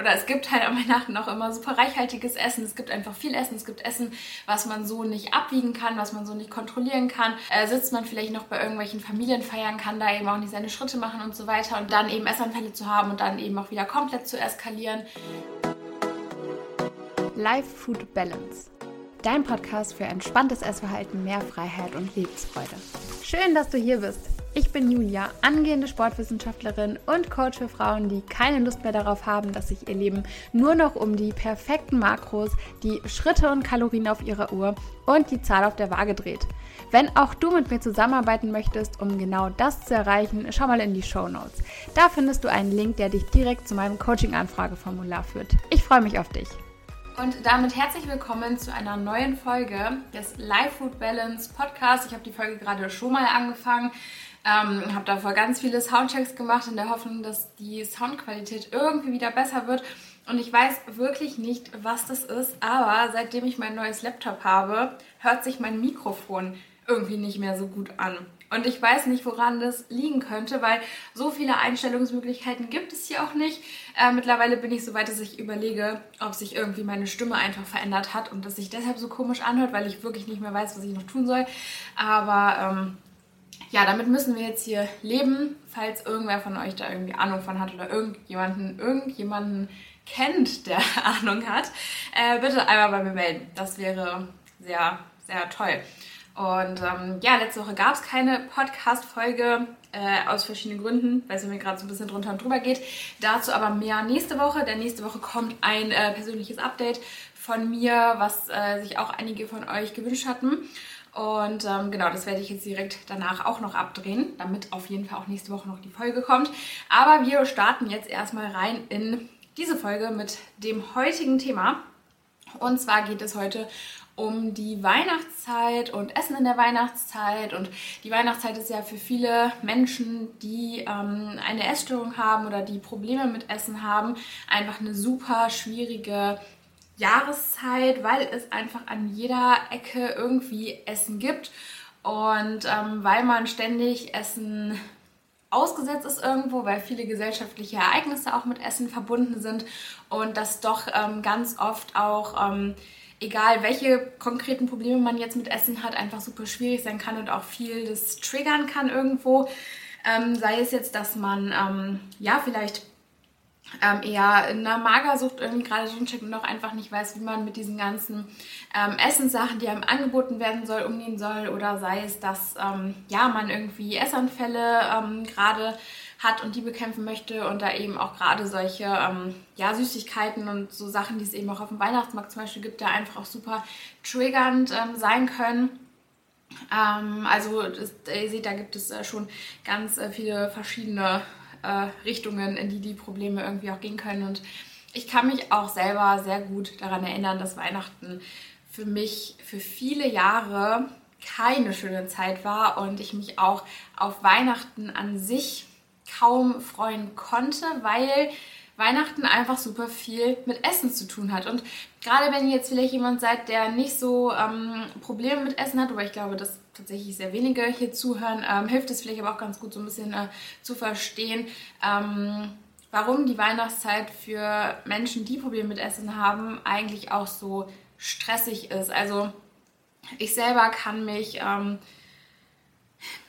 oder es gibt halt an Weihnachten auch immer super reichhaltiges Essen. Es gibt einfach viel Essen. Es gibt Essen, was man so nicht abwiegen kann, was man so nicht kontrollieren kann. Äh, sitzt man vielleicht noch bei irgendwelchen Familienfeiern, kann da eben auch nicht seine Schritte machen und so weiter und dann eben Essanfälle zu haben und dann eben auch wieder komplett zu eskalieren. Life Food Balance. Dein Podcast für entspanntes Essverhalten, mehr Freiheit und Lebensfreude. Schön, dass du hier bist. Ich bin Julia, angehende Sportwissenschaftlerin und Coach für Frauen, die keine Lust mehr darauf haben, dass sich ihr Leben nur noch um die perfekten Makros, die Schritte und Kalorien auf ihrer Uhr und die Zahl auf der Waage dreht. Wenn auch du mit mir zusammenarbeiten möchtest, um genau das zu erreichen, schau mal in die Show Notes. Da findest du einen Link, der dich direkt zu meinem Coaching-Anfrageformular führt. Ich freue mich auf dich. Und damit herzlich willkommen zu einer neuen Folge des Life Food Balance Podcast. Ich habe die Folge gerade schon mal angefangen. Ähm, habe davor ganz viele Soundchecks gemacht in der Hoffnung, dass die Soundqualität irgendwie wieder besser wird. Und ich weiß wirklich nicht, was das ist, aber seitdem ich mein neues Laptop habe, hört sich mein Mikrofon irgendwie nicht mehr so gut an. Und ich weiß nicht, woran das liegen könnte, weil so viele Einstellungsmöglichkeiten gibt es hier auch nicht. Äh, mittlerweile bin ich so weit, dass ich überlege, ob sich irgendwie meine Stimme einfach verändert hat und dass sich deshalb so komisch anhört, weil ich wirklich nicht mehr weiß, was ich noch tun soll. Aber ähm, ja, damit müssen wir jetzt hier leben. Falls irgendwer von euch da irgendwie Ahnung von hat oder irgendjemanden, irgendjemanden kennt, der Ahnung hat, äh, bitte einmal bei mir melden. Das wäre sehr, sehr toll. Und ähm, ja, letzte Woche gab es keine Podcast-Folge äh, aus verschiedenen Gründen, weil es mir gerade so ein bisschen drunter und drüber geht. Dazu aber mehr nächste Woche, denn nächste Woche kommt ein äh, persönliches Update von mir, was äh, sich auch einige von euch gewünscht hatten. Und ähm, genau, das werde ich jetzt direkt danach auch noch abdrehen, damit auf jeden Fall auch nächste Woche noch die Folge kommt. Aber wir starten jetzt erstmal rein in diese Folge mit dem heutigen Thema. Und zwar geht es heute um die Weihnachtszeit und Essen in der Weihnachtszeit. Und die Weihnachtszeit ist ja für viele Menschen, die ähm, eine Essstörung haben oder die Probleme mit Essen haben, einfach eine super schwierige Jahreszeit, weil es einfach an jeder Ecke irgendwie Essen gibt und ähm, weil man ständig Essen ausgesetzt ist irgendwo, weil viele gesellschaftliche Ereignisse auch mit Essen verbunden sind und das doch ähm, ganz oft auch, ähm, egal welche konkreten Probleme man jetzt mit Essen hat, einfach super schwierig sein kann und auch viel das triggern kann irgendwo. Ähm, sei es jetzt, dass man ähm, ja vielleicht ähm, eher in einer Magersucht irgendwie gerade drinsteckt und auch einfach nicht weiß, wie man mit diesen ganzen ähm, Essenssachen, die einem angeboten werden soll, umgehen soll. Oder sei es, dass ähm, ja, man irgendwie Essanfälle ähm, gerade hat und die bekämpfen möchte und da eben auch gerade solche ähm, ja, Süßigkeiten und so Sachen, die es eben auch auf dem Weihnachtsmarkt zum Beispiel gibt, da einfach auch super triggernd ähm, sein können. also das, ihr seht, da gibt es äh, schon ganz äh, viele verschiedene äh, Richtungen, in die die Probleme irgendwie auch gehen können. Und ich kann mich auch selber sehr gut daran erinnern, dass Weihnachten für mich für viele Jahre keine schöne Zeit war und ich mich auch auf Weihnachten an sich kaum freuen konnte, weil Weihnachten einfach super viel mit Essen zu tun hat. Und gerade wenn ihr jetzt vielleicht jemand seid, der nicht so ähm, Probleme mit Essen hat, aber ich glaube, dass tatsächlich sehr wenige hier zuhören, ähm, hilft es vielleicht aber auch ganz gut so ein bisschen äh, zu verstehen, ähm, warum die Weihnachtszeit für Menschen, die Probleme mit Essen haben, eigentlich auch so stressig ist. Also ich selber kann mich ähm,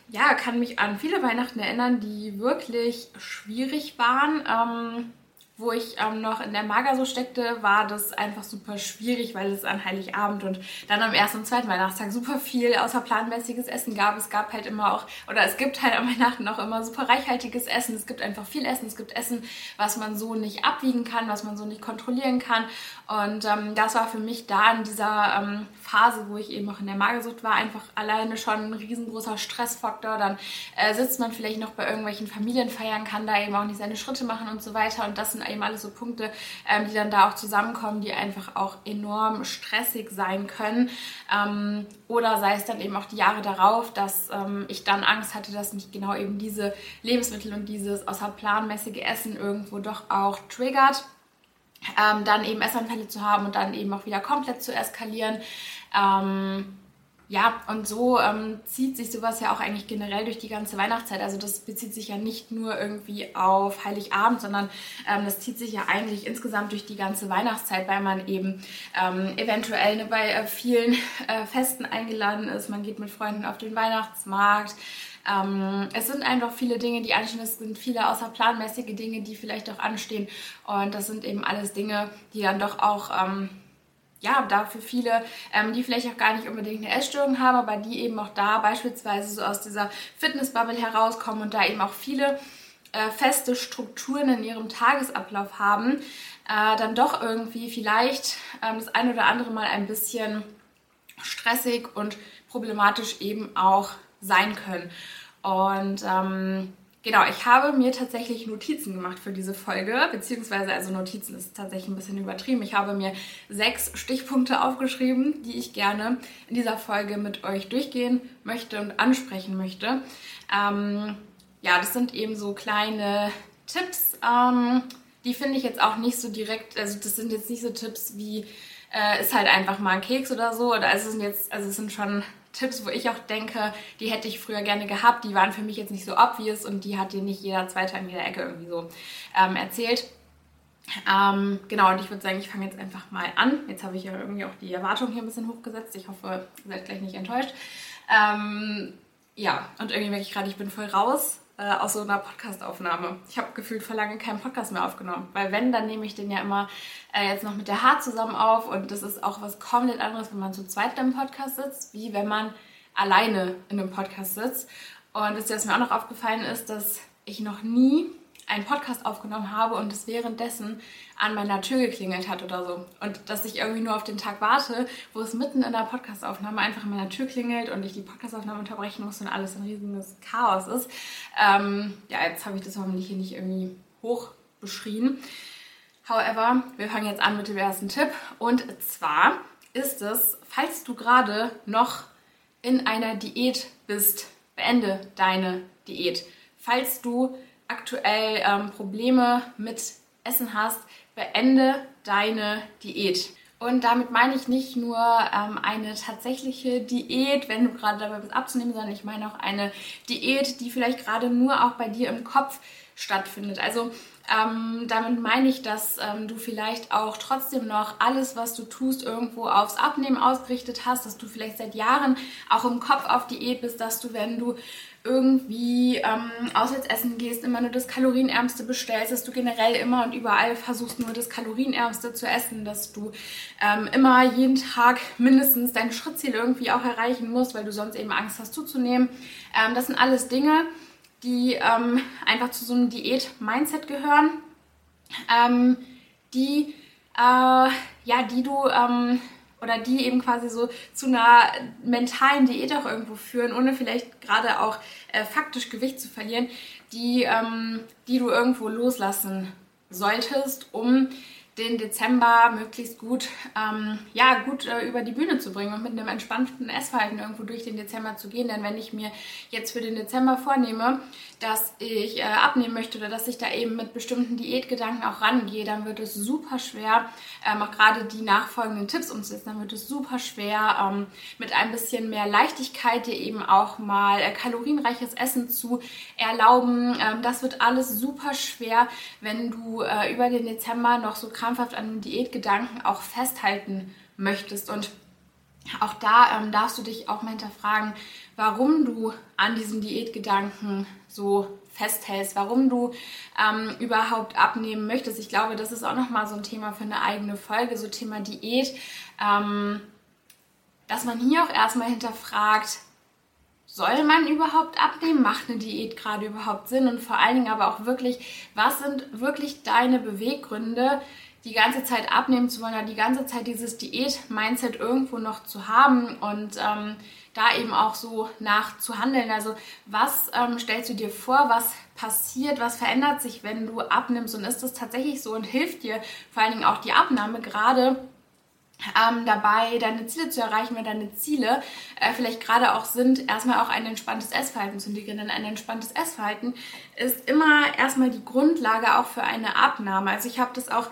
ja, kann mich an viele Weihnachten erinnern, die wirklich schwierig waren. Ähm, wo ich ähm, noch in der Mager so steckte, war das einfach super schwierig, weil es an Heiligabend und dann am ersten und zweiten Weihnachtstag super viel außerplanmäßiges Essen gab. Es gab halt immer auch, oder es gibt halt am Weihnachten auch immer super reichhaltiges Essen. Es gibt einfach viel Essen. Es gibt Essen, was man so nicht abwiegen kann, was man so nicht kontrollieren kann. Und ähm, das war für mich da in dieser ähm, Phase, wo ich eben auch in der Magersucht war, einfach alleine schon ein riesengroßer Stressfaktor. Dann äh, sitzt man vielleicht noch bei irgendwelchen Familienfeiern, kann da eben auch nicht seine Schritte machen und so weiter. Und das sind eben alles so Punkte, ähm, die dann da auch zusammenkommen, die einfach auch enorm stressig sein können. Ähm, oder sei es dann eben auch die Jahre darauf, dass ähm, ich dann Angst hatte, dass mich genau eben diese Lebensmittel und dieses außerplanmäßige Essen irgendwo doch auch triggert ähm, dann eben Essanfälle zu haben und dann eben auch wieder komplett zu eskalieren. Ähm, ja, und so ähm, zieht sich sowas ja auch eigentlich generell durch die ganze Weihnachtszeit. Also das bezieht sich ja nicht nur irgendwie auf Heiligabend, sondern ähm, das zieht sich ja eigentlich insgesamt durch die ganze Weihnachtszeit, weil man eben ähm, eventuell ne, bei äh, vielen äh, Festen eingeladen ist. Man geht mit Freunden auf den Weihnachtsmarkt. Ähm, es sind einfach viele Dinge, die anstehen. Es sind viele außerplanmäßige Dinge, die vielleicht auch anstehen. Und das sind eben alles Dinge, die dann doch auch ähm, ja, da für viele, ähm, die vielleicht auch gar nicht unbedingt eine Essstörung haben, aber die eben auch da beispielsweise so aus dieser Fitnessbubble herauskommen und da eben auch viele äh, feste Strukturen in ihrem Tagesablauf haben, äh, dann doch irgendwie vielleicht ähm, das ein oder andere Mal ein bisschen stressig und problematisch eben auch sein können. Und ähm, Genau, ich habe mir tatsächlich Notizen gemacht für diese Folge, beziehungsweise, also Notizen ist tatsächlich ein bisschen übertrieben. Ich habe mir sechs Stichpunkte aufgeschrieben, die ich gerne in dieser Folge mit euch durchgehen möchte und ansprechen möchte. Ähm, ja, das sind eben so kleine Tipps, ähm, die finde ich jetzt auch nicht so direkt, also das sind jetzt nicht so Tipps wie, äh, ist halt einfach mal ein Keks oder so, oder es sind jetzt, also es sind schon Tipps, wo ich auch denke, die hätte ich früher gerne gehabt, die waren für mich jetzt nicht so obvious und die hat dir nicht jeder Zweite an jeder Ecke irgendwie so ähm, erzählt. Ähm, genau, und ich würde sagen, ich fange jetzt einfach mal an. Jetzt habe ich ja irgendwie auch die Erwartung hier ein bisschen hochgesetzt. Ich hoffe, ihr seid gleich nicht enttäuscht. Ähm, ja, und irgendwie merke ich gerade, ich bin voll raus äh, aus so einer Podcastaufnahme. Ich habe gefühlt vor lange keinen Podcast mehr aufgenommen, weil wenn, dann nehme ich den ja immer äh, jetzt noch mit der Haar zusammen auf und das ist auch was komplett anderes, wenn man zu zweit im Podcast sitzt, wie wenn man alleine in einem Podcast sitzt. Und das, was mir auch noch aufgefallen ist, dass ich noch nie einen Podcast aufgenommen habe und es währenddessen an meiner Tür geklingelt hat oder so. Und dass ich irgendwie nur auf den Tag warte, wo es mitten in der Podcastaufnahme einfach an meiner Tür klingelt und ich die Podcastaufnahme unterbrechen muss und alles ein riesiges Chaos ist. Ähm, ja, jetzt habe ich das hoffentlich hier nicht irgendwie hoch beschrien. However, wir fangen jetzt an mit dem ersten Tipp. Und zwar ist es, falls du gerade noch in einer Diät bist, beende deine Diät. Falls du aktuell ähm, Probleme mit Essen hast, beende deine Diät. Und damit meine ich nicht nur ähm, eine tatsächliche Diät, wenn du gerade dabei bist abzunehmen, sondern ich meine auch eine Diät, die vielleicht gerade nur auch bei dir im Kopf stattfindet. Also ähm, damit meine ich, dass ähm, du vielleicht auch trotzdem noch alles, was du tust, irgendwo aufs Abnehmen ausgerichtet hast, dass du vielleicht seit Jahren auch im Kopf auf Diät bist, dass du, wenn du irgendwie ähm, auswärts essen gehst, immer nur das Kalorienärmste bestellst, dass du generell immer und überall versuchst, nur das Kalorienärmste zu essen, dass du ähm, immer jeden Tag mindestens dein Schrittziel irgendwie auch erreichen musst, weil du sonst eben Angst hast zuzunehmen. Ähm, das sind alles Dinge, die ähm, einfach zu so einem Diät-Mindset gehören, ähm, die, äh, ja, die du ähm, oder die eben quasi so zu einer mentalen Diät auch irgendwo führen, ohne vielleicht gerade auch äh, faktisch Gewicht zu verlieren, die, ähm, die du irgendwo loslassen solltest, um den Dezember möglichst gut, ähm, ja, gut äh, über die Bühne zu bringen und mit einem entspannten Essverhalten irgendwo durch den Dezember zu gehen. Denn wenn ich mir jetzt für den Dezember vornehme, dass ich äh, abnehmen möchte oder dass ich da eben mit bestimmten Diätgedanken auch rangehe, dann wird es super schwer, ähm, auch gerade die nachfolgenden Tipps umzusetzen, dann wird es super schwer, ähm, mit ein bisschen mehr Leichtigkeit dir eben auch mal äh, kalorienreiches Essen zu erlauben. Ähm, das wird alles super schwer, wenn du äh, über den Dezember noch so krampfhaft an dem Diätgedanken auch festhalten möchtest. Und auch da ähm, darfst du dich auch mal hinterfragen, warum du an diesem Diätgedanken so festhältst, warum du ähm, überhaupt abnehmen möchtest. Ich glaube, das ist auch nochmal so ein Thema für eine eigene Folge, so Thema Diät, ähm, dass man hier auch erstmal hinterfragt, soll man überhaupt abnehmen? Macht eine Diät gerade überhaupt Sinn? Und vor allen Dingen aber auch wirklich, was sind wirklich deine Beweggründe, die ganze Zeit abnehmen zu wollen, oder die ganze Zeit dieses Diät-Mindset irgendwo noch zu haben und ähm, da eben auch so nach zu handeln. Also was ähm, stellst du dir vor, was passiert, was verändert sich, wenn du abnimmst und ist das tatsächlich so und hilft dir vor allen Dingen auch die Abnahme gerade ähm, dabei, deine Ziele zu erreichen, wenn deine Ziele äh, vielleicht gerade auch sind, erstmal auch ein entspanntes Essverhalten zu entwickeln. Denn ein entspanntes Essverhalten ist immer erstmal die Grundlage auch für eine Abnahme. Also ich habe das auch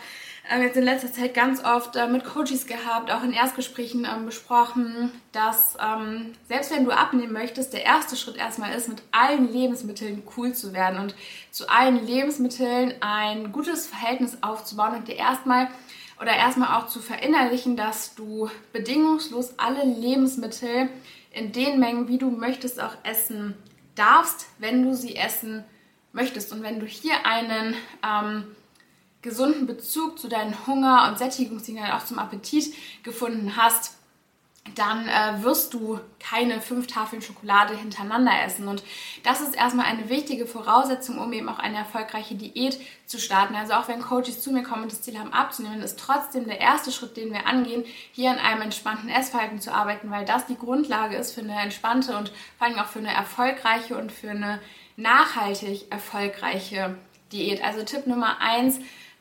jetzt in letzter Zeit ganz oft äh, mit Coaches gehabt, auch in Erstgesprächen ähm, besprochen, dass ähm, selbst wenn du abnehmen möchtest, der erste Schritt erstmal ist, mit allen Lebensmitteln cool zu werden und zu allen Lebensmitteln ein gutes Verhältnis aufzubauen und dir erstmal oder erstmal auch zu verinnerlichen, dass du bedingungslos alle Lebensmittel in den Mengen, wie du möchtest, auch essen darfst, wenn du sie essen möchtest. Und wenn du hier einen ähm, gesunden Bezug zu deinen Hunger- und Sättigungssignalen, auch zum Appetit gefunden hast, dann äh, wirst du keine fünf Tafeln Schokolade hintereinander essen. Und das ist erstmal eine wichtige Voraussetzung, um eben auch eine erfolgreiche Diät zu starten. Also auch wenn Coaches zu mir kommen und das Ziel haben abzunehmen, ist trotzdem der erste Schritt, den wir angehen, hier an einem entspannten Essverhalten zu arbeiten, weil das die Grundlage ist für eine entspannte und vor allem auch für eine erfolgreiche und für eine nachhaltig erfolgreiche Diät. Also Tipp Nummer eins,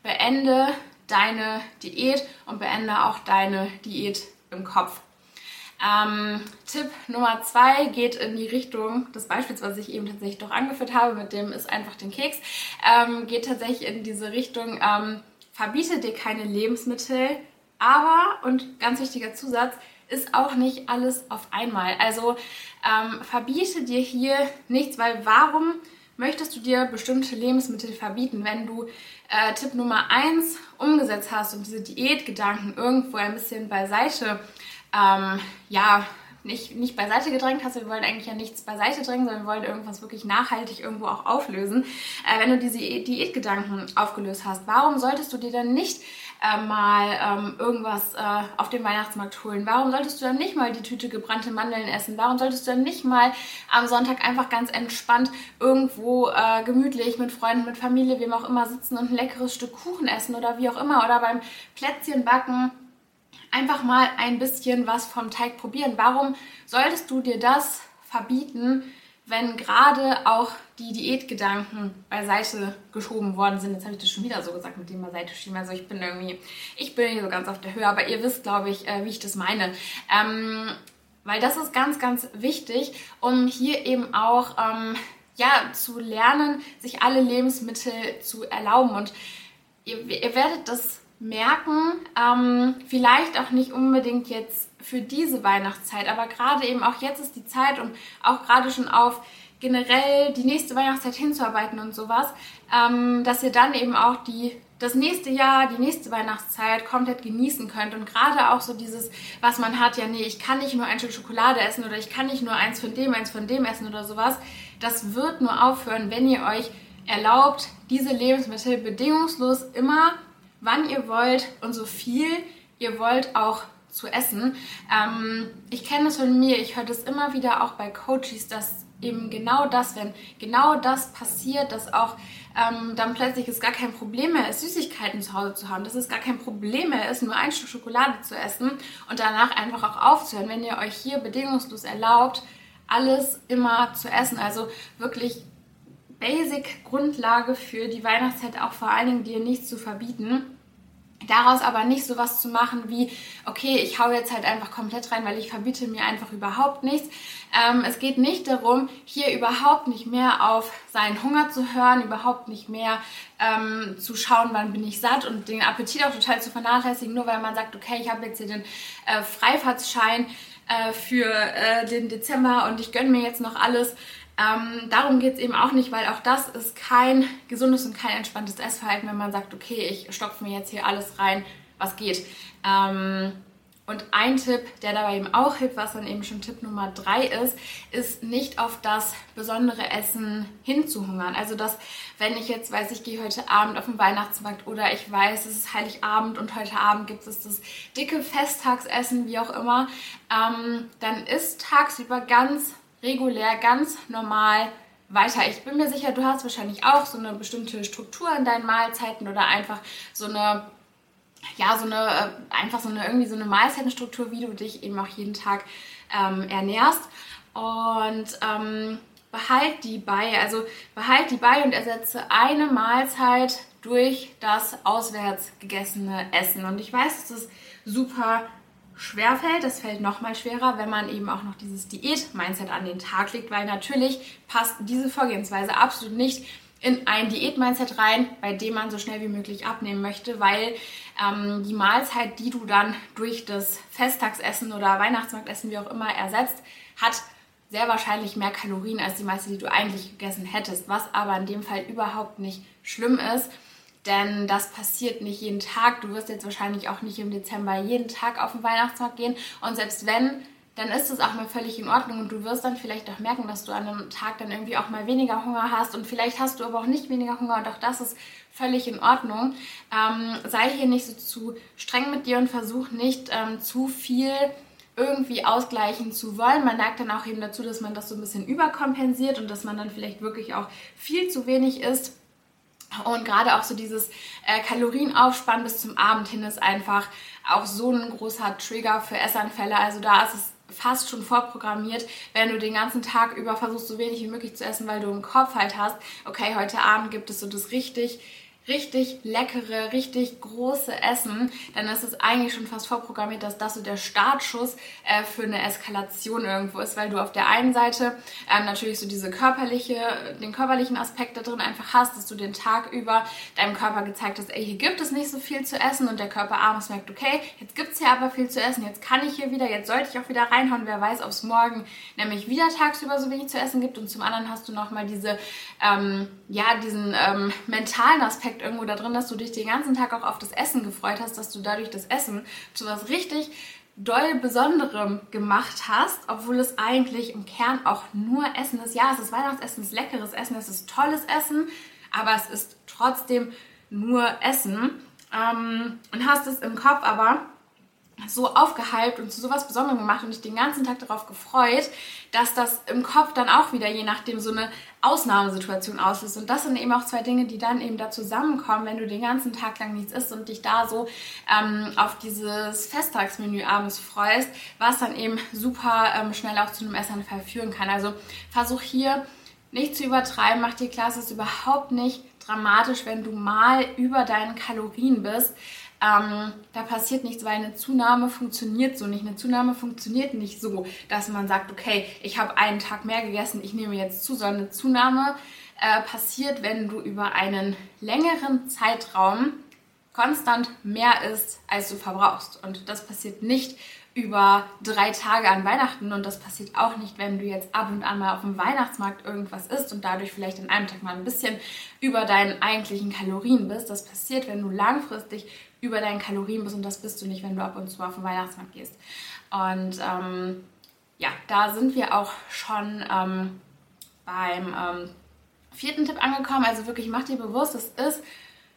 beende deine Diät und beende auch deine Diät im Kopf. Ähm, Tipp Nummer zwei geht in die Richtung des Beispiels, was ich eben tatsächlich doch angeführt habe, mit dem ist einfach den Keks, ähm, geht tatsächlich in diese Richtung, ähm, verbiete dir keine Lebensmittel, aber, und ganz wichtiger Zusatz, ist auch nicht alles auf einmal. Also ähm, verbiete dir hier nichts, weil warum möchtest du dir bestimmte Lebensmittel verbieten, wenn du äh, Tipp Nummer eins umgesetzt hast und diese Diätgedanken irgendwo ein bisschen beiseite ähm, ja, nicht, nicht beiseite gedrängt hast. Wir wollen eigentlich ja nichts beiseite drängen, sondern wir wollen irgendwas wirklich nachhaltig irgendwo auch auflösen. Äh, wenn du diese Diätgedanken aufgelöst hast, warum solltest du dir dann nicht äh, mal ähm, irgendwas äh, auf dem Weihnachtsmarkt holen? Warum solltest du dann nicht mal die Tüte gebrannte Mandeln essen? Warum solltest du dann nicht mal am Sonntag einfach ganz entspannt irgendwo äh, gemütlich mit Freunden, mit Familie, wem auch immer sitzen und ein leckeres Stück Kuchen essen oder wie auch immer oder beim Plätzchen backen? einfach mal ein bisschen was vom Teig probieren. Warum solltest du dir das verbieten, wenn gerade auch die Diätgedanken beiseite geschoben worden sind? Jetzt habe ich das schon wieder so gesagt mit dem beiseite schieben. Also ich bin irgendwie, ich bin hier so ganz auf der Höhe, aber ihr wisst, glaube ich, äh, wie ich das meine. Ähm, weil das ist ganz, ganz wichtig, um hier eben auch ähm, ja, zu lernen, sich alle Lebensmittel zu erlauben. Und ihr, ihr werdet das merken. Ähm, vielleicht auch nicht unbedingt jetzt für diese Weihnachtszeit, aber gerade eben auch jetzt ist die Zeit, um auch gerade schon auf generell die nächste Weihnachtszeit hinzuarbeiten und sowas, ähm, dass ihr dann eben auch die das nächste Jahr, die nächste Weihnachtszeit komplett genießen könnt. Und gerade auch so dieses, was man hat, ja nee, ich kann nicht nur ein Stück Schokolade essen oder ich kann nicht nur eins von dem, eins von dem essen oder sowas, das wird nur aufhören, wenn ihr euch erlaubt, diese Lebensmittel bedingungslos immer wann ihr wollt und so viel ihr wollt auch zu essen. Ähm, ich kenne das von mir, ich höre das immer wieder auch bei Coaches, dass eben genau das, wenn genau das passiert, dass auch ähm, dann plötzlich es gar kein Problem mehr ist, Süßigkeiten zu Hause zu haben, dass es gar kein Problem mehr ist, nur ein Stück Schokolade zu essen und danach einfach auch aufzuhören, wenn ihr euch hier bedingungslos erlaubt, alles immer zu essen. Also wirklich Basic-Grundlage für die Weihnachtszeit, auch vor allen Dingen dir nichts zu verbieten. Daraus aber nicht so was zu machen wie, okay, ich hau jetzt halt einfach komplett rein, weil ich verbiete mir einfach überhaupt nichts. Ähm, es geht nicht darum, hier überhaupt nicht mehr auf seinen Hunger zu hören, überhaupt nicht mehr ähm, zu schauen, wann bin ich satt und den Appetit auch total zu vernachlässigen, nur weil man sagt, okay, ich habe jetzt hier den äh, Freifahrtsschein äh, für äh, den Dezember und ich gönne mir jetzt noch alles. Ähm, darum geht es eben auch nicht, weil auch das ist kein gesundes und kein entspanntes Essverhalten, wenn man sagt, okay, ich stopfe mir jetzt hier alles rein, was geht. Ähm, und ein Tipp, der dabei eben auch hilft, was dann eben schon Tipp Nummer drei ist, ist nicht auf das besondere Essen hinzuhungern. Also dass, wenn ich jetzt weiß, ich gehe heute Abend auf den Weihnachtsmarkt oder ich weiß, es ist Heiligabend und heute Abend gibt es das dicke Festtagsessen, wie auch immer, ähm, dann ist tagsüber ganz regulär, ganz normal weiter. Ich bin mir sicher, du hast wahrscheinlich auch so eine bestimmte Struktur in deinen Mahlzeiten oder einfach so eine, ja, so eine, äh, einfach so eine, irgendwie so eine Mahlzeitenstruktur, wie du dich eben auch jeden Tag ähm, ernährst. Und ähm, behalt die bei, also behalt die bei und ersetze eine Mahlzeit durch das auswärts gegessene Essen. Und ich weiß, es ist super schwerfällt. Das fällt noch mal schwerer, wenn man eben auch noch dieses Diät-Mindset an den Tag legt, weil natürlich passt diese Vorgehensweise absolut nicht in ein Diät-Mindset rein, bei dem man so schnell wie möglich abnehmen möchte, weil ähm, die Mahlzeit, die du dann durch das Festtagsessen oder Weihnachtsmarktessen, wie auch immer, ersetzt, hat sehr wahrscheinlich mehr Kalorien als die meiste, die du eigentlich gegessen hättest, was aber in dem Fall überhaupt nicht schlimm ist. Denn das passiert nicht jeden Tag. Du wirst jetzt wahrscheinlich auch nicht im Dezember jeden Tag auf den Weihnachtsmarkt gehen. Und selbst wenn, dann ist es auch mal völlig in Ordnung und du wirst dann vielleicht auch merken, dass du an einem Tag dann irgendwie auch mal weniger Hunger hast und vielleicht hast du aber auch nicht weniger Hunger und auch das ist völlig in Ordnung. Ähm, sei hier nicht so zu streng mit dir und versuch nicht ähm, zu viel irgendwie ausgleichen zu wollen. Man neigt dann auch eben dazu, dass man das so ein bisschen überkompensiert und dass man dann vielleicht wirklich auch viel zu wenig isst. Und gerade auch so dieses äh, Kalorienaufspannen bis zum Abend hin ist einfach auch so ein großer Trigger für Essanfälle. Also da ist es fast schon vorprogrammiert, wenn du den ganzen Tag über versuchst, so wenig wie möglich zu essen, weil du im Kopf halt hast, okay, heute Abend gibt es so das richtig richtig leckere, richtig große Essen, dann ist es eigentlich schon fast vorprogrammiert, dass das so der Startschuss äh, für eine Eskalation irgendwo ist, weil du auf der einen Seite ähm, natürlich so diese körperliche, den körperlichen Aspekt da drin einfach hast, dass du den Tag über deinem Körper gezeigt hast, ey, hier gibt es nicht so viel zu essen und der Körper abends merkt, okay, jetzt gibt es hier aber viel zu essen, jetzt kann ich hier wieder, jetzt sollte ich auch wieder reinhauen, wer weiß, ob es morgen nämlich wieder tagsüber so wenig zu essen gibt. Und zum anderen hast du nochmal diese, ähm, ja, diesen ähm, mentalen Aspekt steckt irgendwo da drin, dass du dich den ganzen Tag auch auf das Essen gefreut hast, dass du dadurch das Essen zu was richtig doll Besonderem gemacht hast, obwohl es eigentlich im Kern auch nur Essen ist. Ja, es ist Weihnachtsessen, es ist leckeres Essen, es ist tolles Essen, aber es ist trotzdem nur Essen. Ähm, und hast es im Kopf aber so aufgehypt und zu sowas Besonderem gemacht und dich den ganzen Tag darauf gefreut, dass das im Kopf dann auch wieder je nachdem so eine Ausnahmesituation auslöst. Und das sind eben auch zwei Dinge, die dann eben da zusammenkommen, wenn du den ganzen Tag lang nichts isst und dich da so ähm, auf dieses Festtagsmenü abends freust, was dann eben super ähm, schnell auch zu einem Essanfall führen kann. Also versuch hier nicht zu übertreiben, mach dir klar, es ist überhaupt nicht dramatisch, wenn du mal über deinen Kalorien bist. Ähm, da passiert nichts, weil eine Zunahme funktioniert so nicht. Eine Zunahme funktioniert nicht so, dass man sagt, okay, ich habe einen Tag mehr gegessen, ich nehme jetzt zu, sondern eine Zunahme äh, passiert, wenn du über einen längeren Zeitraum konstant mehr isst, als du verbrauchst. Und das passiert nicht über drei Tage an Weihnachten und das passiert auch nicht, wenn du jetzt ab und an mal auf dem Weihnachtsmarkt irgendwas isst und dadurch vielleicht an einem Tag mal ein bisschen über deinen eigentlichen Kalorien bist. Das passiert, wenn du langfristig über deinen Kalorien bist und das bist du nicht, wenn du ab und zu auf den Weihnachtsmarkt gehst. Und ähm, ja, da sind wir auch schon ähm, beim ähm, vierten Tipp angekommen. Also wirklich mach dir bewusst, es ist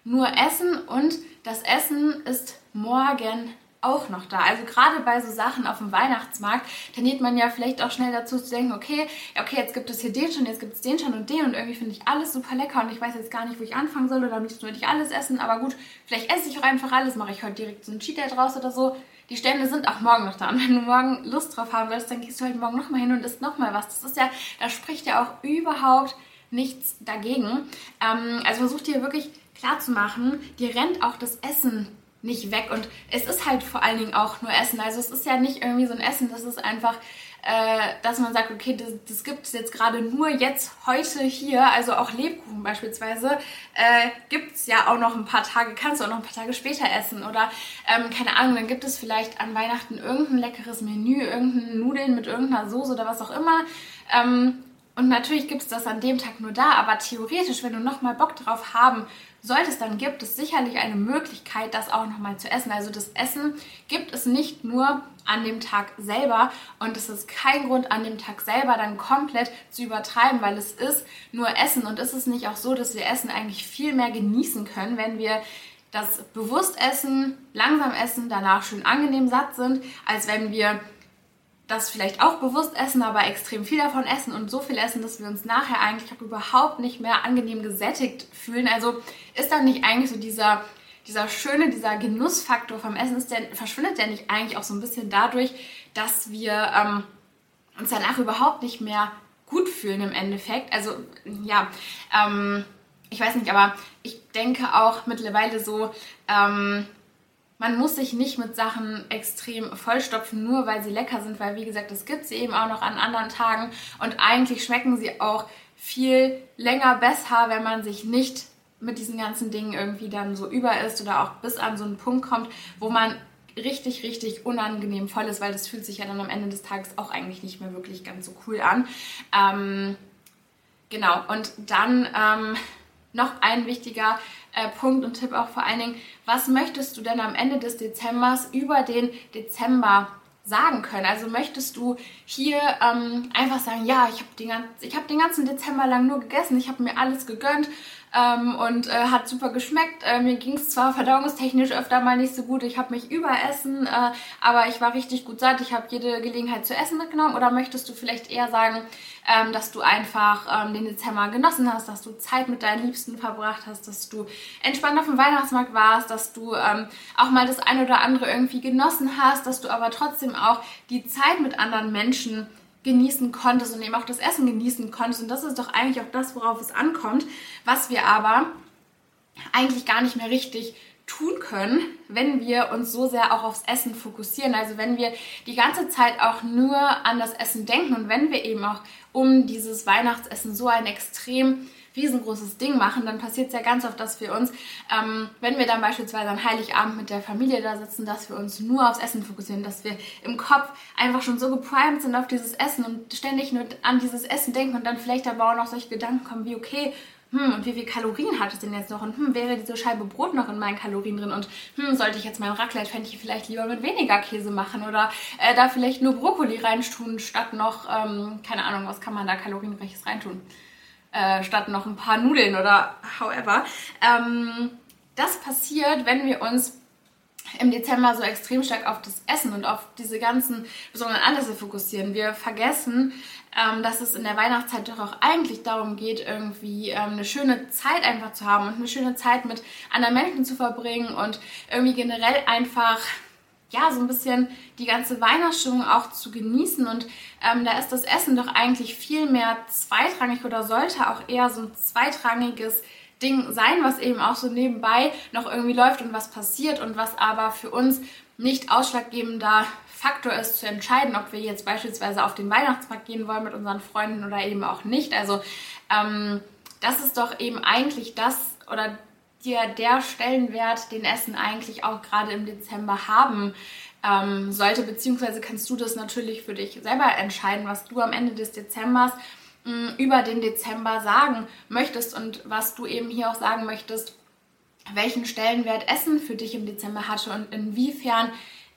nur Essen und das Essen ist morgen auch noch da. Also gerade bei so Sachen auf dem Weihnachtsmarkt tendiert man ja vielleicht auch schnell dazu zu denken, okay, okay, jetzt gibt es hier den schon, jetzt gibt es den schon und den und irgendwie finde ich alles super lecker und ich weiß jetzt gar nicht, wo ich anfangen soll oder am liebsten würde ich alles essen, aber gut, vielleicht esse ich auch einfach alles, mache ich heute direkt so ein Cheat Day draus oder so. Die Stände sind auch morgen noch da und wenn du morgen Lust drauf haben willst, dann gehst du halt morgen nochmal hin und isst nochmal was. Das ist ja, da spricht ja auch überhaupt nichts dagegen. Ähm, also versuch dir wirklich klar zu machen, dir rennt auch das Essen nicht weg. Und es ist halt vor allen Dingen auch nur Essen. Also es ist ja nicht irgendwie so ein Essen, das ist einfach, äh, dass man sagt, okay, das, das gibt es jetzt gerade nur jetzt, heute, hier. Also auch Lebkuchen beispielsweise äh, gibt es ja auch noch ein paar Tage, kannst du auch noch ein paar Tage später essen. Oder ähm, keine Ahnung, dann gibt es vielleicht an Weihnachten irgendein leckeres Menü, irgendein Nudeln mit irgendeiner Soße oder was auch immer. Ähm, und natürlich gibt es das an dem Tag nur da, aber theoretisch, wenn du nochmal Bock drauf haben solltest, dann gibt es sicherlich eine Möglichkeit, das auch nochmal zu essen. Also das Essen gibt es nicht nur an dem Tag selber und es ist kein Grund an dem Tag selber dann komplett zu übertreiben, weil es ist nur Essen und ist es nicht auch so, dass wir Essen eigentlich viel mehr genießen können, wenn wir das bewusst essen, langsam essen, danach schön angenehm satt sind, als wenn wir das vielleicht auch bewusst essen, aber extrem viel davon essen und so viel essen, dass wir uns nachher eigentlich auch überhaupt nicht mehr angenehm gesättigt fühlen. Also ist dann nicht eigentlich so dieser, dieser schöne, dieser Genussfaktor vom Essen, ist der, verschwindet der nicht eigentlich auch so ein bisschen dadurch, dass wir ähm, uns danach überhaupt nicht mehr gut fühlen im Endeffekt. Also ja, ähm, ich weiß nicht, aber ich denke auch mittlerweile so, ähm, man muss sich nicht mit Sachen extrem vollstopfen, nur weil sie lecker sind, weil wie gesagt, das gibt sie eben auch noch an anderen Tagen und eigentlich schmecken sie auch viel länger besser, wenn man sich nicht mit diesen ganzen Dingen irgendwie dann so über ist oder auch bis an so einen Punkt kommt, wo man richtig, richtig unangenehm voll ist, weil das fühlt sich ja dann am Ende des Tages auch eigentlich nicht mehr wirklich ganz so cool an. Ähm, genau, und dann ähm, noch ein wichtiger äh, Punkt und Tipp auch vor allen Dingen, was möchtest du denn am Ende des Dezembers über den Dezember sagen können. Also möchtest du hier ähm, einfach sagen, ja, ich habe den, hab den ganzen Dezember lang nur gegessen, ich habe mir alles gegönnt ähm, und äh, hat super geschmeckt. Äh, mir ging es zwar verdauungstechnisch öfter mal nicht so gut, ich habe mich überessen, äh, aber ich war richtig gut satt, ich habe jede Gelegenheit zu essen mitgenommen. Oder möchtest du vielleicht eher sagen, ähm, dass du einfach ähm, den Dezember genossen hast, dass du Zeit mit deinen Liebsten verbracht hast, dass du entspannt auf dem Weihnachtsmarkt warst, dass du ähm, auch mal das eine oder andere irgendwie genossen hast, dass du aber trotzdem auch die Zeit mit anderen Menschen genießen konntest und eben auch das Essen genießen konntest. Und das ist doch eigentlich auch das, worauf es ankommt, was wir aber eigentlich gar nicht mehr richtig tun können, wenn wir uns so sehr auch aufs Essen fokussieren. Also wenn wir die ganze Zeit auch nur an das Essen denken und wenn wir eben auch um dieses Weihnachtsessen so ein extrem riesengroßes Ding machen, dann passiert es ja ganz oft, dass wir uns, ähm, wenn wir dann beispielsweise an Heiligabend mit der Familie da sitzen, dass wir uns nur aufs Essen fokussieren, dass wir im Kopf einfach schon so geprimed sind auf dieses Essen und ständig nur an dieses Essen denken und dann vielleicht aber auch noch solche Gedanken kommen wie, okay, hm, und wie viel Kalorien hat es denn jetzt noch? Und hm, wäre diese Scheibe Brot noch in meinen Kalorien drin? Und hm, sollte ich jetzt mein Raclette-Fännchen vielleicht lieber mit weniger Käse machen? Oder äh, da vielleicht nur Brokkoli reintun, statt noch, ähm, keine Ahnung, was kann man da kalorienreiches reintun? Äh, statt noch ein paar Nudeln oder however. Ähm, das passiert, wenn wir uns im Dezember so extrem stark auf das Essen und auf diese ganzen besonderen Anlässe fokussieren. Wir vergessen, ähm, dass es in der Weihnachtszeit doch auch eigentlich darum geht, irgendwie ähm, eine schöne Zeit einfach zu haben und eine schöne Zeit mit anderen Menschen zu verbringen und irgendwie generell einfach ja, so ein bisschen die ganze Weihnachtsstimmung auch zu genießen. Und ähm, da ist das Essen doch eigentlich viel mehr zweitrangig oder sollte auch eher so ein zweitrangiges Ding sein, was eben auch so nebenbei noch irgendwie läuft und was passiert und was aber für uns nicht ausschlaggebender Faktor ist, zu entscheiden, ob wir jetzt beispielsweise auf den Weihnachtsmarkt gehen wollen mit unseren Freunden oder eben auch nicht. Also ähm, das ist doch eben eigentlich das oder dir der Stellenwert, den Essen eigentlich auch gerade im Dezember haben ähm, sollte, beziehungsweise kannst du das natürlich für dich selber entscheiden, was du am Ende des Dezembers mh, mm, über den Dezember sagen möchtest und was du eben hier auch sagen möchtest, welchen Stellenwert Essen für dich im Dezember hatte und inwiefern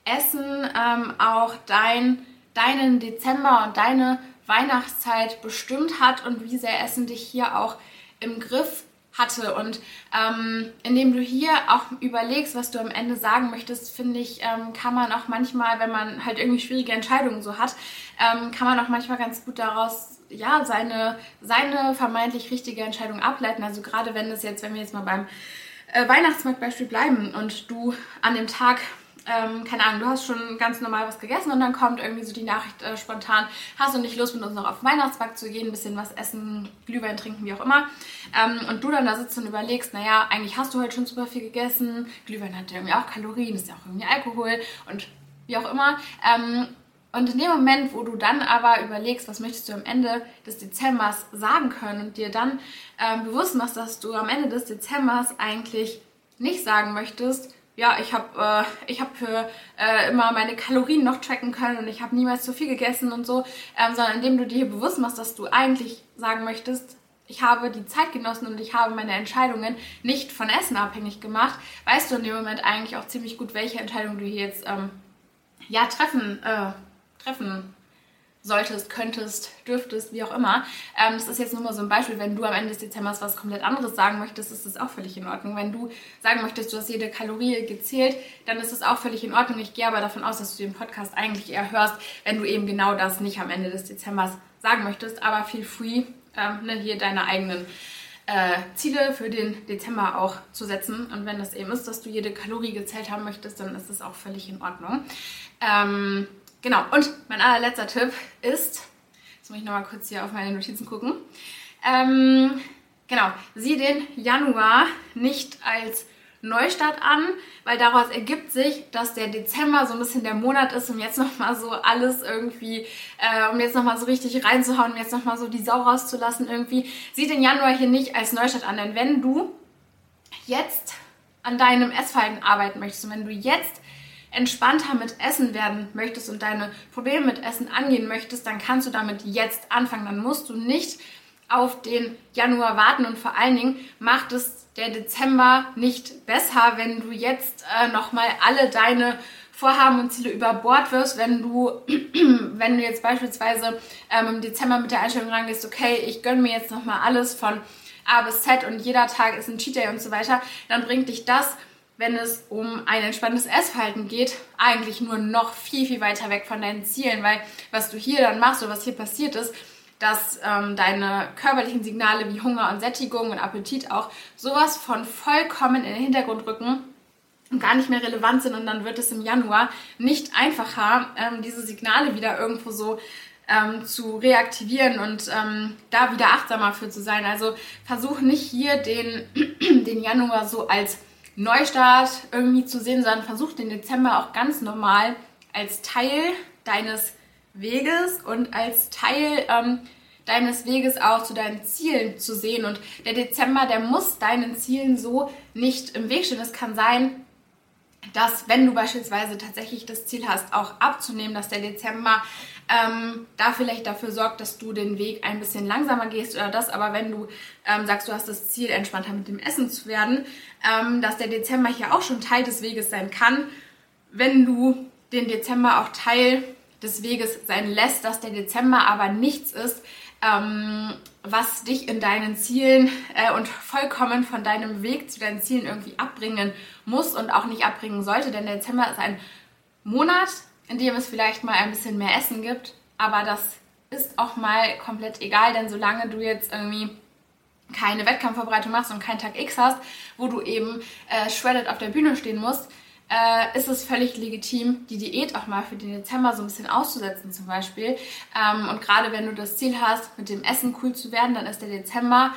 Essen ähm, auch dein, deinen Dezember und deine Weihnachtszeit bestimmt hat und wie sehr Essen dich hier auch im Griff hatte. Und ähm, indem du hier auch überlegst, was du am Ende sagen möchtest, finde ich, ähm, kann man auch manchmal, wenn man halt irgendwie schwierige Entscheidungen so hat, ähm, kann man auch manchmal ganz gut daraus ja seine seine vermeintlich richtige Entscheidung ableiten. Also gerade wenn es jetzt, wenn wir jetzt mal beim äh, Weihnachtsmarktbeispiel bleiben und du an dem Tag ähm, keine Ahnung, du hast schon ganz normal was gegessen und dann kommt irgendwie so die Nachricht äh, spontan, hast du nicht Lust mit uns noch auf Weihnachtsmarkt zu gehen, ein bisschen was essen, Glühwein trinken, wie auch immer. Ähm, und du dann da sitzt und überlegst, naja, eigentlich hast du heute schon super viel gegessen, Glühwein hat ja irgendwie auch Kalorien, ist ja auch irgendwie Alkohol und wie auch immer. Ähm, und in dem Moment, wo du dann aber überlegst, was möchtest du am Ende des Dezembers sagen können und dir dann ähm, bewusst machst, dass du am Ende des Dezembers eigentlich nicht sagen möchtest, ja, ich habe äh, ich hab für äh, immer meine Kalorien noch tracken können und ich habe niemals zu viel gegessen und so, ähm, sondern indem du dir bewusst machst, dass du eigentlich sagen möchtest, ich habe die Zeit genossen und ich habe meine Entscheidungen nicht von Essen abhängig gemacht, weißt du in dem Moment eigentlich auch ziemlich gut, welche Entscheidung du hier jetzt ähm, ja treffen äh, treffen solltest, könntest, dürftest, wie auch immer. Ähm, das ist jetzt nur mal so ein Beispiel. Wenn du am Ende des Dezembers was komplett anderes sagen möchtest, ist das auch völlig in Ordnung. Wenn du sagen möchtest, du hast jede Kalorie gezählt, dann ist das auch völlig in Ordnung. Ich gehe aber davon aus, dass du den Podcast eigentlich eher hörst, wenn du eben genau das nicht am Ende des Dezembers sagen möchtest. Aber feel free, ähm, ne, hier deine eigenen äh, Ziele für den Dezember auch zu setzen. Und wenn das eben ist, dass du jede Kalorie gezählt haben möchtest, dann ist das auch völlig in Ordnung. Ähm, Genau, und mein allerletzter Tipp ist, jetzt muss ich nochmal kurz hier auf meine Notizen gucken. Ähm, genau, sieh den Januar nicht als Neustart an, weil daraus ergibt sich, dass der Dezember so ein bisschen der Monat ist, um jetzt nochmal so alles irgendwie, äh, um jetzt nochmal so richtig reinzuhauen, um jetzt nochmal so die Sau rauszulassen irgendwie. Sieht den Januar hier nicht als Neustart an, denn wenn du jetzt an deinem Essverhalten arbeiten möchtest und wenn du jetzt entspannter mit Essen werden möchtest und deine Probleme mit Essen angehen möchtest, dann kannst du damit jetzt anfangen. Dann musst du nicht auf den Januar warten und vor allen Dingen macht es der Dezember nicht besser, wenn du jetzt äh, nochmal alle deine Vorhaben und Ziele über Bord wirst, wenn du, wenn du jetzt beispielsweise ähm, im Dezember mit der Einstellung rangehst, okay, ich gönne mir jetzt nochmal alles von A bis Z und jeder Tag ist ein Cheat Day und so weiter, dann bringt dich das wenn es um ein entspanntes Essverhalten geht, eigentlich nur noch viel, viel weiter weg von deinen Zielen, weil was du hier dann machst oder was hier passiert ist, dass ähm, deine körperlichen Signale wie Hunger und Sättigung und Appetit auch sowas von vollkommen in den Hintergrund rücken und gar nicht mehr relevant sind und dann wird es im Januar nicht einfacher, ähm, diese Signale wieder irgendwo so ähm, zu reaktivieren und ähm, da wieder achtsamer für zu sein. Also versuch nicht hier den, den Januar so als Neustart irgendwie zu sehen, sondern versuch den Dezember auch ganz normal als Teil deines Weges und als Teil ähm, deines Weges auch zu deinen Zielen zu sehen. Und der Dezember, der muss deinen Zielen so nicht im Weg stehen. Es kann sein, dass wenn du beispielsweise tatsächlich das Ziel hast, auch abzunehmen, dass der Dezember ähm, da vielleicht dafür sorgt, dass du den Weg ein bisschen langsamer gehst oder das, aber wenn du ähm, sagst, du hast das Ziel, entspannter mit dem Essen zu werden, ähm, dass der Dezember hier auch schon Teil des Weges sein kann, wenn du den Dezember auch Teil des Weges sein lässt, dass der Dezember aber nichts ist, ähm, was dich in deinen Zielen äh, und vollkommen von deinem Weg zu deinen Zielen irgendwie abbringen muss und auch nicht abbringen sollte, denn der Dezember ist ein Monat, in dem es vielleicht mal ein bisschen mehr Essen gibt, aber das ist auch mal komplett egal, denn solange du jetzt irgendwie keine Wettkampfvorbereitung machst und keinen Tag X hast, wo du eben äh, shredded auf der Bühne stehen musst, äh, ist es völlig legitim, die Diät auch mal für den Dezember so ein bisschen auszusetzen zum Beispiel. Ähm, und gerade wenn du das Ziel hast, mit dem Essen cool zu werden, dann ist der Dezember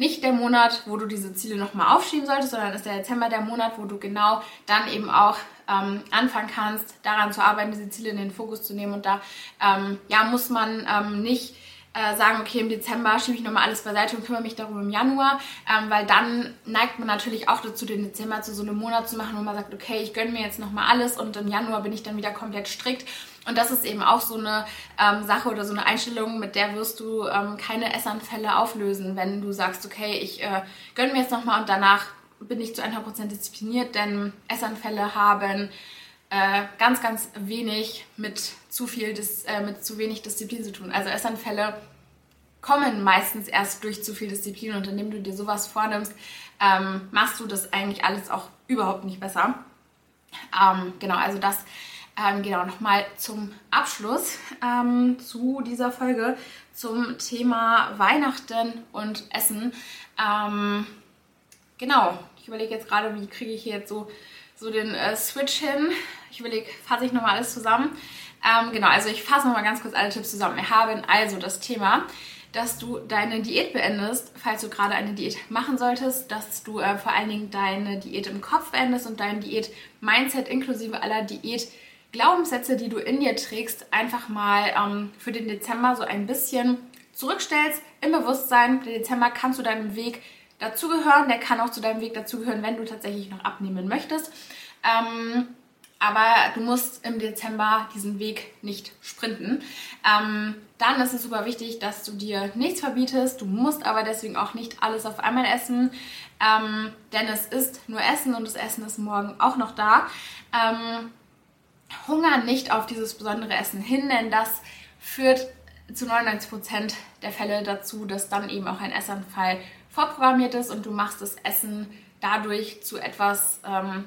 nicht der Monat, wo du diese Ziele nochmal aufschieben solltest, sondern ist der Dezember der Monat, wo du genau dann eben auch ähm, anfangen kannst, daran zu arbeiten, diese Ziele in den Fokus zu nehmen. Und da ähm, ja, muss man ähm, nicht äh, sagen, okay, im Dezember schiebe ich nochmal alles beiseite und kümmere mich darum im Januar, ähm, weil dann neigt man natürlich auch dazu, den Dezember zu so einem Monat zu machen, wo man sagt, okay, ich gönne mir jetzt nochmal alles und im Januar bin ich dann wieder komplett strikt. Und das ist eben auch so eine ähm, Sache oder so eine Einstellung, mit der wirst du ähm, keine Essanfälle auflösen, wenn du sagst, okay, ich äh, gönne mir jetzt nochmal und danach bin ich zu 100% diszipliniert, denn Essanfälle haben äh, ganz, ganz wenig mit zu viel, Dis, äh, mit zu wenig Disziplin zu tun. Also Essanfälle kommen meistens erst durch zu viel Disziplin und indem du dir sowas vornimmst, ähm, machst du das eigentlich alles auch überhaupt nicht besser. Ähm, genau, also das ähm, genau nochmal zum Abschluss ähm, zu dieser Folge zum Thema Weihnachten und Essen. Ähm, genau, ich überlege jetzt gerade, wie kriege ich hier jetzt so so den äh, Switch hin. Ich überlege, fasse ich nochmal alles zusammen. Ähm, genau, also ich fasse nochmal ganz kurz alle Tipps zusammen. Wir haben also das Thema, dass du deine Diät beendest, falls du gerade eine Diät machen solltest, dass du äh, vor allen Dingen deine Diät im Kopf beendest und dein Diät-Mindset inklusive aller Diät-Glaubenssätze, die du in dir trägst, einfach mal ähm, für den Dezember so ein bisschen zurückstellst im Bewusstsein. Der Dezember kannst du deinem Weg dazugehören. Der kann auch zu deinem Weg dazugehören, wenn du tatsächlich noch abnehmen möchtest. Ähm, aber du musst im Dezember diesen Weg nicht sprinten. Ähm, dann ist es super wichtig, dass du dir nichts verbietest. Du musst aber deswegen auch nicht alles auf einmal essen, ähm, denn es ist nur Essen und das Essen ist morgen auch noch da. Ähm, Hunger nicht auf dieses besondere Essen hin, denn das führt zu 99% der Fälle dazu, dass dann eben auch ein Essanfall vorprogrammiert ist und du machst das Essen dadurch zu etwas ähm,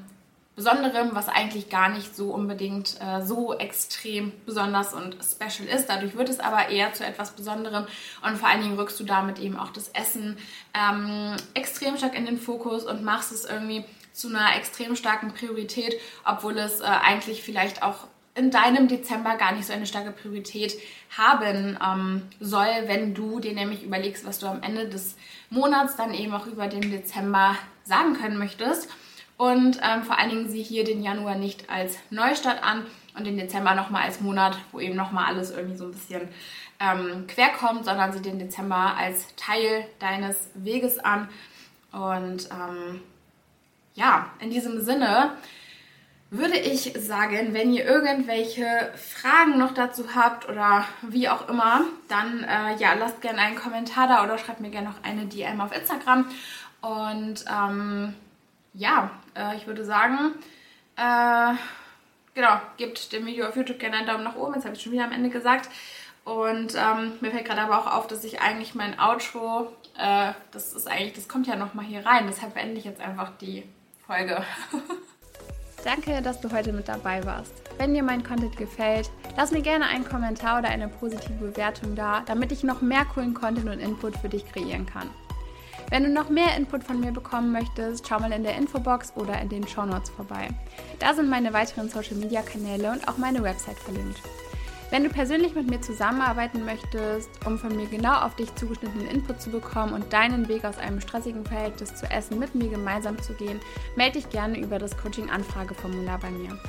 Besonderem, was eigentlich gar nicht so unbedingt äh, so extrem besonders und special ist. Dadurch wird es aber eher zu etwas Besonderem und vor allen Dingen rückst du damit eben auch das Essen ähm, extrem stark in den Fokus und machst es irgendwie zu einer extrem starken Priorität, obwohl es äh, eigentlich vielleicht auch in deinem Dezember gar nicht so eine starke Priorität haben ähm, soll, wenn du dir nämlich überlegst, was du am Ende des Monats dann eben auch über den Dezember sagen können möchtest. Und ähm, vor allen Dingen sieh hier den Januar nicht als Neustart an und den Dezember nochmal als Monat, wo eben nochmal alles irgendwie so ein bisschen ähm, quer kommt, sondern sieh den Dezember als Teil deines Weges an. Und ähm, ja, in diesem Sinne würde ich sagen, wenn ihr irgendwelche Fragen noch dazu habt oder wie auch immer, dann äh, ja, lasst gerne einen Kommentar da oder schreibt mir gerne noch eine DM auf Instagram. Und ähm, ja, äh, ich würde sagen, äh, genau, gebt dem Video auf YouTube gerne einen Daumen nach oben. Jetzt habe ich schon wieder am Ende gesagt. Und ähm, mir fällt gerade aber auch auf, dass ich eigentlich mein Outro, äh, das ist eigentlich, das kommt ja nochmal hier rein. Deshalb beende ich jetzt einfach die Folge. Danke, dass du heute mit dabei warst. Wenn dir mein Content gefällt, lass mir gerne einen Kommentar oder eine positive Bewertung da, damit ich noch mehr coolen Content und Input für dich kreieren kann. Wenn du noch mehr Input von mir bekommen möchtest, schau mal in der Infobox oder in den Show Notes vorbei. Da sind meine weiteren Social Media Kanäle und auch meine Website verlinkt. Wenn du persönlich mit mir zusammenarbeiten möchtest, um von mir genau auf dich zugeschnittenen Input zu bekommen und deinen Weg aus einem stressigen Verhältnis zu Essen mit mir gemeinsam zu gehen, melde dich gerne über das Coaching-Anfrageformular bei mir.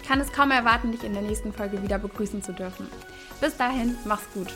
Ich kann es kaum erwarten, dich in der nächsten Folge wieder begrüßen zu dürfen. Bis dahin, mach's gut.